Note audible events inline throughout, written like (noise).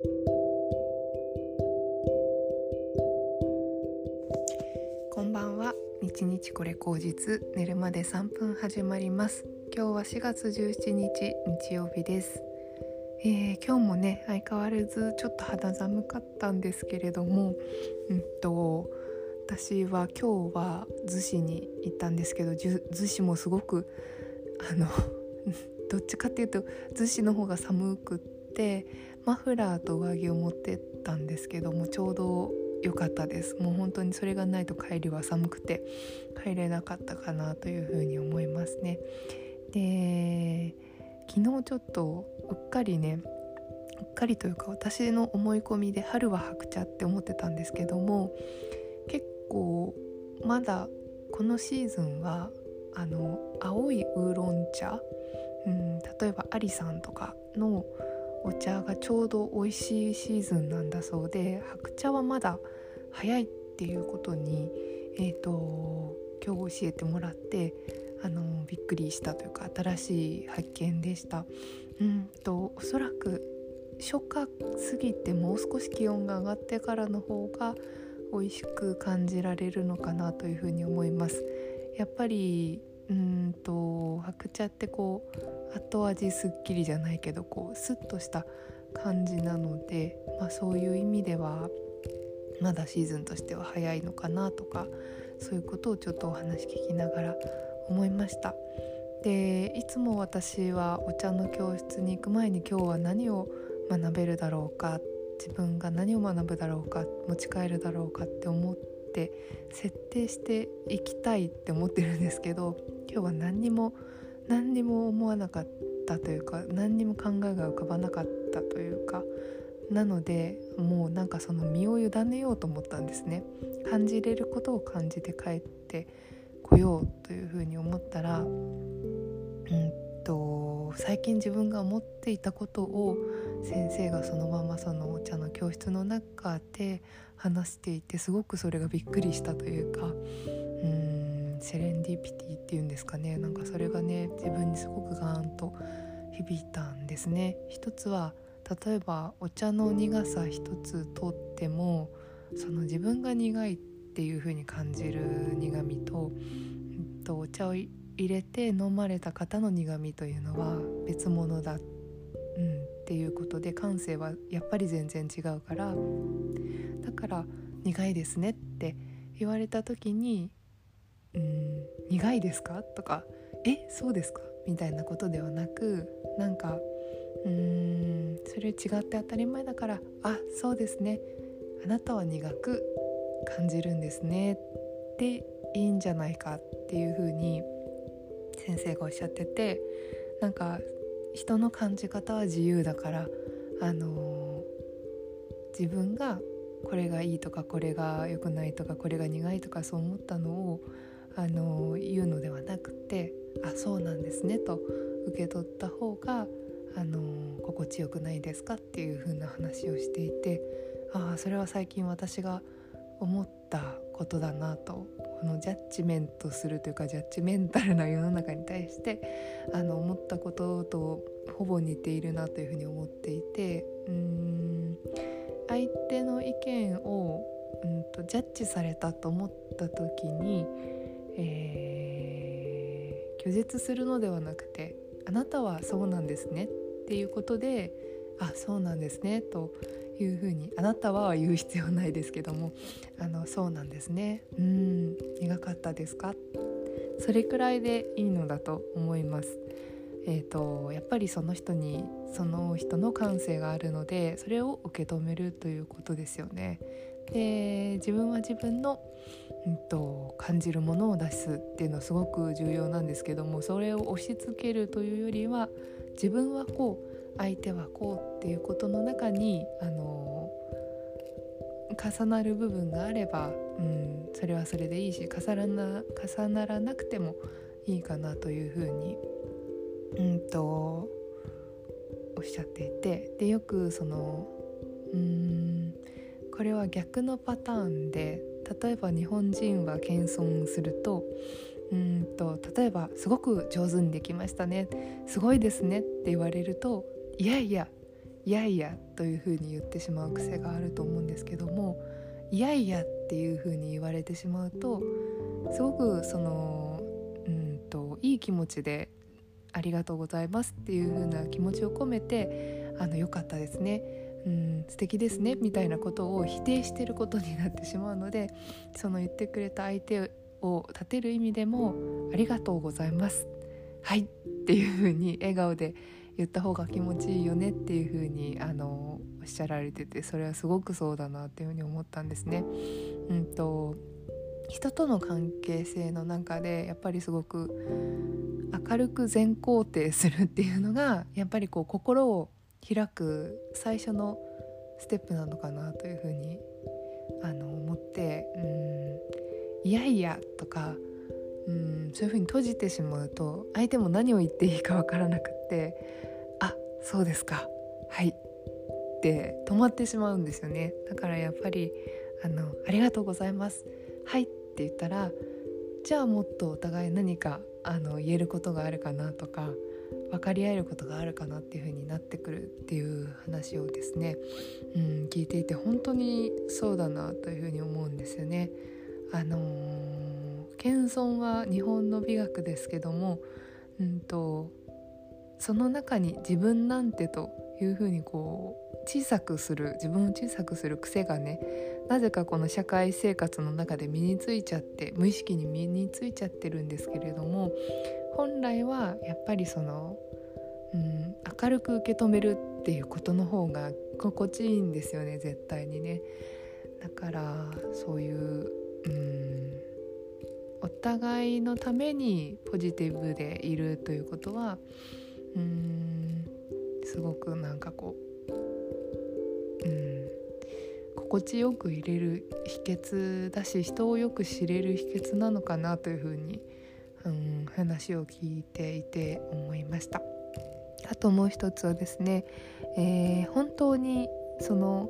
こんばんは。日日これ口実。寝るまで3分始まります。今日は4月17日日曜日です。えー、今日もね相変わらずちょっと肌寒かったんですけれども、うんと、私は今日は逗子に行ったんですけど逗子もすごくあの (laughs) どっちかっていうと逗子の方が寒くってマフラーと上着を持ってったんですけどもちょうど良かったです。もう本当にそれがないと帰りは寒くて帰れなかったかなというふうに思いますね。で昨日ちょっとうっかりねうっかりというか私の思い込みで春は白茶って思ってたんですけども結構まだこのシーズンはあの青いウーロン茶、うん、例えばアリさんとかのお茶がちょうど美味しいシーズンなんだそうで白茶はまだ早いっていうことに、えーと、今日教えてもらってあのびっくりしたというか新しい発見でした。うんとおそらく初夏過ぎてもう少し気温が上がってからの方が美味しく感じられるのかなというふうに思います。やっぱりうんと白茶ってこう後味すっきりじゃないけどこうスッとした感じなので、まあ、そういう意味ではまだシーズンとしては早いのかなとかそういうことをちょっとお話聞きながら思いました。でいつも私はお茶の教室に行く前に今日は何を学べるだろうか自分が何を学ぶだろうか持ち帰るだろうかって思って設定していきたいって思ってるんですけど今日は何にも何にも思わなかったというか何にも考えが浮かばなかったというかなのでもうなんかその身を委ねようと思ったんですね。感じれることを感じて帰ってこようというふうに思ったらうんと最近自分が思っていたことを先生がそのままそのお茶の教室の中で話していてすごくそれがびっくりしたというかうんセレンディピティっていうんですかね。なんかそれがね自分にすごくガーンと響いたんですね。一つは例えばお茶の苦さ一つとってもその自分が苦いっていう風に感じる苦味と,、うん、とお茶を入れて飲まれた方の苦味というのは別物だ、うん、っていうことで感性はやっぱり全然違うからだから苦いですねって言われた時にうん苦いですか？とかえそうですか？みたいなことではなくなんかうーんそれ違って当たり前だからあそうですね。あなたは苦く感じるんですね。っていいんじゃないかっていうふうに先生がおっしゃっててなんか人の感じ方は自由だからあのー、自分がこれがいいとかこれが良くないとかこれが苦いとかそう思ったのをあの言うのではなくて「あそうなんですね」と受け取った方があの心地よくないですかっていう風な話をしていてああそれは最近私が思ったことだなとこのジャッジメントするというかジャッジメンタルな世の中に対してあの思ったこととほぼ似ているなというふうに思っていてうん相手の意見をうんとジャッジされたと思った時にえー、拒絶するのではなくてあなたはそうなんですねっていうことであそうなんですねというふうにあなたは言う必要ないですけどもあのそうなんですねうん苦かったですか？それくらいでいいのだと思います。えーと、やっぱりその人にその人の感性があるのでそれを受け止めるということですよね。で自分は自分の、うんと、感じるものを出すっていうのはすごく重要なんですけどもそれを押し付けるというよりは自分はこう相手はこうっていうことの中にあの重なる部分があれば、うん、それはそれでいいし重なら重ならなくてもいいかなというふうに、うんとおっしゃっていてでよくそのうんこれは逆のパターンで例えば日本人は謙遜するとうんと例えばすごく上手にできましたねすごいですねって言われるといやいやいやいやというふうに言ってしまう癖があると思うんですけどもいやいやっていうふうに言われてしまうとすごくそのうんといい気持ちでありがとうございますっていう風な気持ちを込めてあの良かったですね。うん素敵ですねみたいなことを否定してることになってしまうのでその言ってくれた相手を立てる意味でも「ありがとうございます」「はい」っていう風に笑顔で言った方が気持ちいいよねっていう風にあのおっしゃられててそれはすごくそうだなっていう風に思ったんですね。うんと人との関係性の中でやっぱりすごく明るく全肯定するっていうのがやっぱりこう心を開く最初のステップなのかなというふうにあの思ってうんいやいやとかうんそういうふうに閉じてしまうと相手も何を言っていいか分からなくってあそうですかはいって止まってしまうんですよね。だからやっぱりあのありがとうございますはいって言ったらじゃあもっとお互い何かあの言えることがあるかなとか分かり合えることがあるかなっていう風になってくるっていう話をですね、うん、聞いていて本当にそうだなという風に思うんですよね。あのー、謙遜は日本の美学ですけども、うんと、その中に自分なんてという風にこう小さくする自分を小さくする癖がねなぜかこの社会生活の中で身についちゃって無意識に身についちゃってるんですけれども本来はやっぱりその、うん、明るく受け止めるっていうことの方が心地いいんですよね絶対にね。だからそういう、うん、お互いのためにポジティブでいるということはうんすごくなんかこう、うん、心地よく入れる秘訣だし人をよく知れる秘訣なのかなというふうに、うん、話を聞いていて思いました。あともう一つはですね、えー、本当にその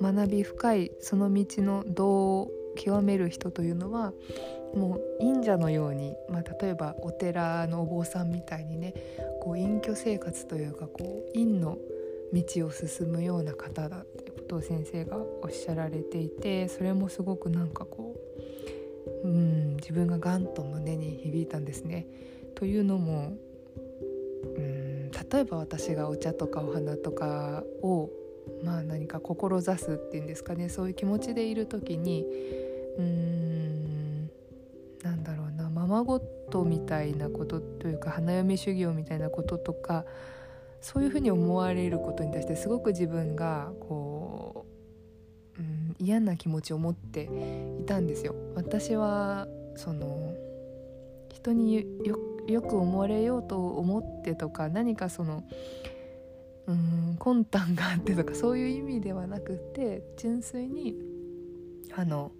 学び深いその道の道を極める人というのはもう忍者のように、まあ、例えばお寺のお坊さんみたいにねこう隠居生活というかこう陰の道を進むような方だってことを先生がおっしゃられていてそれもすごくなんかこううん自分がガンと胸に響いたんですね。というのもうん例えば私がお茶とかお花とかをまあ何か志すっていうんですかねそういう気持ちでいる時にうーんなんだろうなままごとみたいなことというか花嫁修行みたいなこととかそういうふうに思われることに対してすごく自分がこう、うん、嫌な気持ちを持っていたんですよ。私はその人によく思われようと思ってとか何かそのうん魂胆があってとかそういう意味ではなくて純粋にあの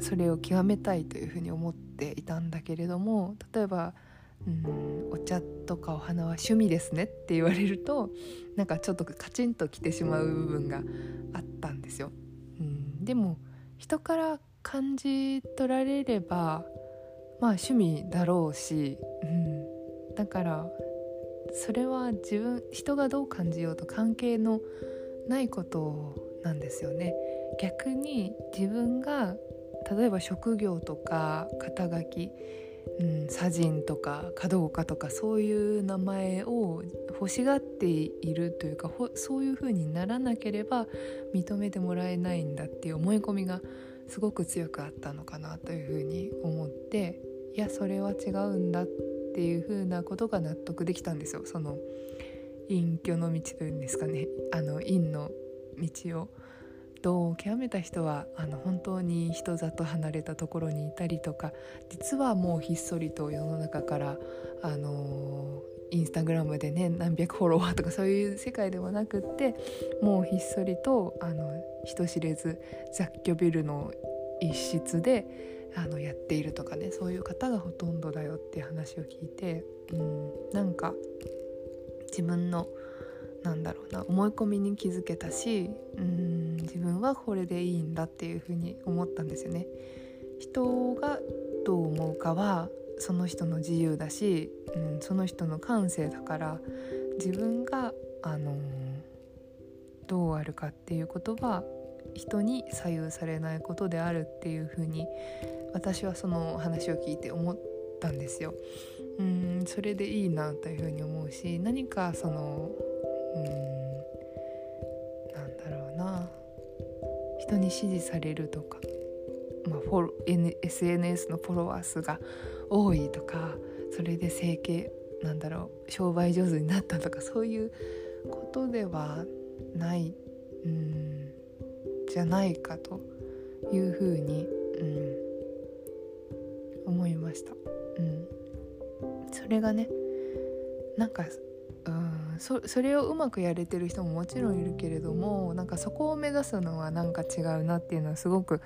それを極めたいというふうに思っていたんだけれども例えばうんお茶とかお花は趣味ですねって言われるとなんかちょっとカチンときてしまう部分があったんですよ。うん、でも人から感じ取られればまあ趣味だろうし、うん、だからそれは自分人がどう感じようと関係のないことなんですよね。逆に自分が例えば職業とか肩書きうん、茶人とか華道家とかそういう名前を欲しがっているというかそういう風にならなければ認めてもらえないんだっていう思い込みがすごく強くあったのかなという風に思っていやそれは違うんだっていう風なことが納得できたんですよその隠居の道というんですかねあの陰の道を。と極めた人はあの本当に人里離れたところにいたりとか実はもうひっそりと世の中からあのインスタグラムでね何百フォロワーとかそういう世界ではなくってもうひっそりとあの人知れず雑居ビルの一室であのやっているとかねそういう方がほとんどだよっていう話を聞いて、うん、なんか自分のなんだろうな思い込みに気づけたしうん自分はこれでいいんだっていうふうに思ったんですよね。人がどう思うかはその人の自由だし、うん、その人の感性だから自分があのどうあるかっていうことは人に左右されないことであるっていうふうに私はその話を聞いて思ったんですよ。うんそれでいいなというふうに思うし何かそのうんなんだろうな人に支持されるとか、まあ、SNS のフォロワー数が多いとかそれで整形なんだろう商売上手になったとかそういうことではないうんじゃないかというふうに、うん、思いました。うん、それがねなんかそそれをうまくやれてる人ももちろんいるけれどもなんかそこを目指すのはなんか違うなっていうのはすごく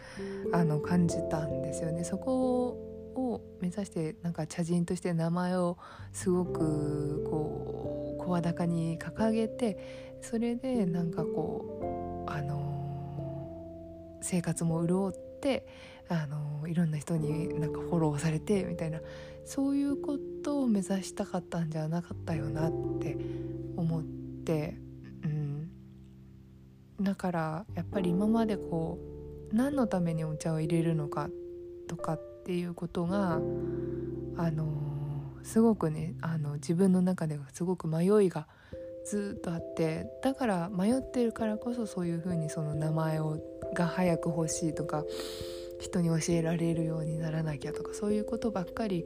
あの感じたんですよね。そこを目指してなんか茶人として名前をすごくこう声高に掲げてそれでなんかこうあの生活も潤ってあのいろんな人になんかフォローされてみたいなそういうことを目指したかったんじゃなかったよなって思って、うん、だからやっぱり今までこう何のためにお茶を入れるのかとかっていうことがあのすごくねあの自分の中ではすごく迷いがずっとあってだから迷ってるからこそそういうふうにその名前をが早く欲しいとか人に教えられるようにならなきゃとかそういうことばっかり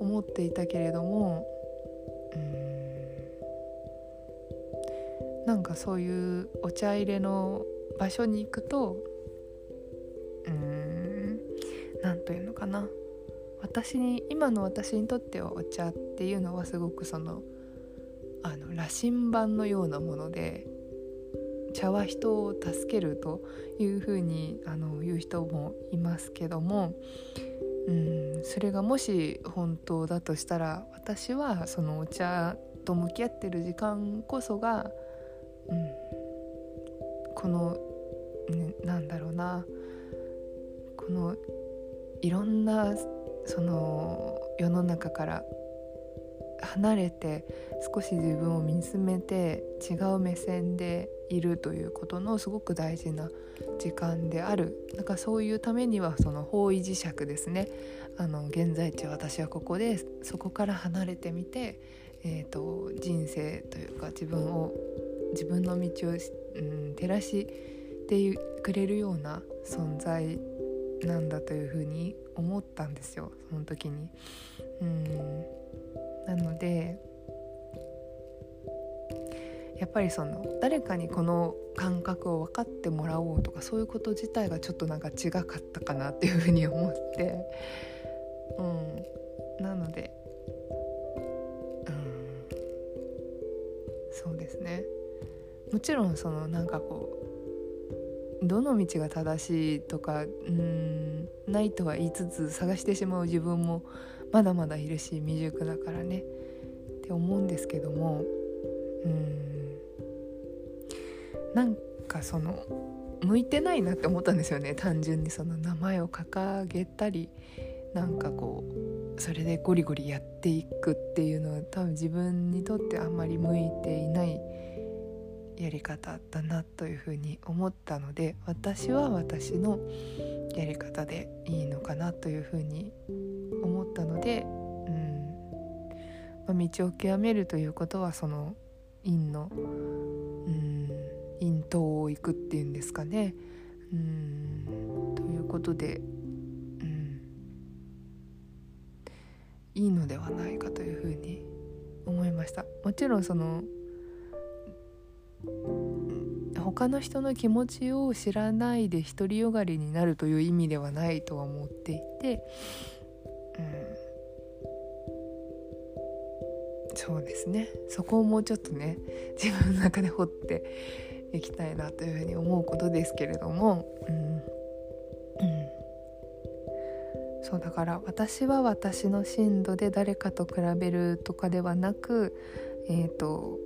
思っていたけれどもうん。なんかそういうお茶入れの場所に行くとうん何というのかな。私に今の私にとってはお茶っていうのはすごくそのあの羅針盤のようなもので茶は人を助けるというふうにあの言う人もいますけども、うん、それがもし本当だとしたら私はそのお茶と向き合ってる時間こそが、うん、この、ね、なんだろうなこのいろんなその世の中から離れて少し自分を見つめて違う目線でいるということのすごく大事な時間である。なんかそういうためにはその方位磁石ですね。あの現在地私はここでそこから離れてみて、えーと、人生というか自分を自分の道を、うん、照らしてくれるような存在なんだというふうに思ったんですよその時に。うん。なのでやっぱりその誰かにこの感覚を分かってもらおうとかそういうこと自体がちょっとなんか違かったかなっていうふうに思って。うん。なのでうん。そうですね。もちろんそのなんかこうどの道が正しいとかうんないとは言いつつ探してしまう自分もまだまだいるし未熟だからね。って思うんですけども。うん。なんかその向いてないなって思ったんですよね。単純にその名前を掲げたりなんかこうそれでゴリゴリやっていくっていうのは多分自分にとってあんまり向いていないやり方だなというふうに思ったので私は私のやり方でいいのかなというふうに思ったので、うん。まあ、道を極めるということはその院の、頭を行くっていうんですかね。うんということで、うん、いいのではないかというふうに思いました。もちろんその他の人の気持ちを知らないで独りよがりになるという意味ではないとは思っていて、うん、そうですねそこをもうちょっとね自分の中で掘っていきたいなというふうに思うことですけれども、うん。うん、そうだから私は私の進度で誰かと比べるとかではなくえっ、ー、と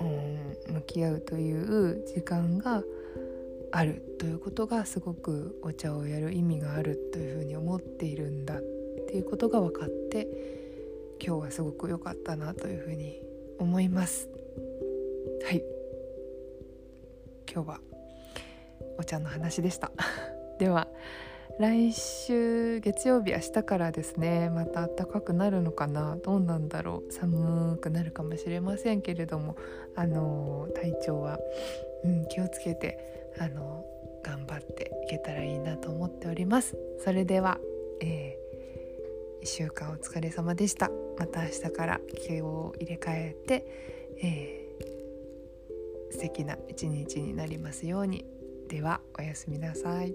うん向き合うという時間があるということがすごくお茶をやる意味があるというふうに思っているんだっていうことが分かって今日はすごく良かったなというふうに思います。はい。今日はお茶の話でした。(laughs) では来週月曜日明日からですねまた暖かくなるのかな？どうなんだろう？寒くなるかもしれませんけれどもあの体調は、うん、気をつけてあの頑張っていけたらいいなと思っております。それでは、えー、1週間お疲れ様でした。また明日から気を入れ替えて、えー、素敵な一日になりますようにではおやすみなさい。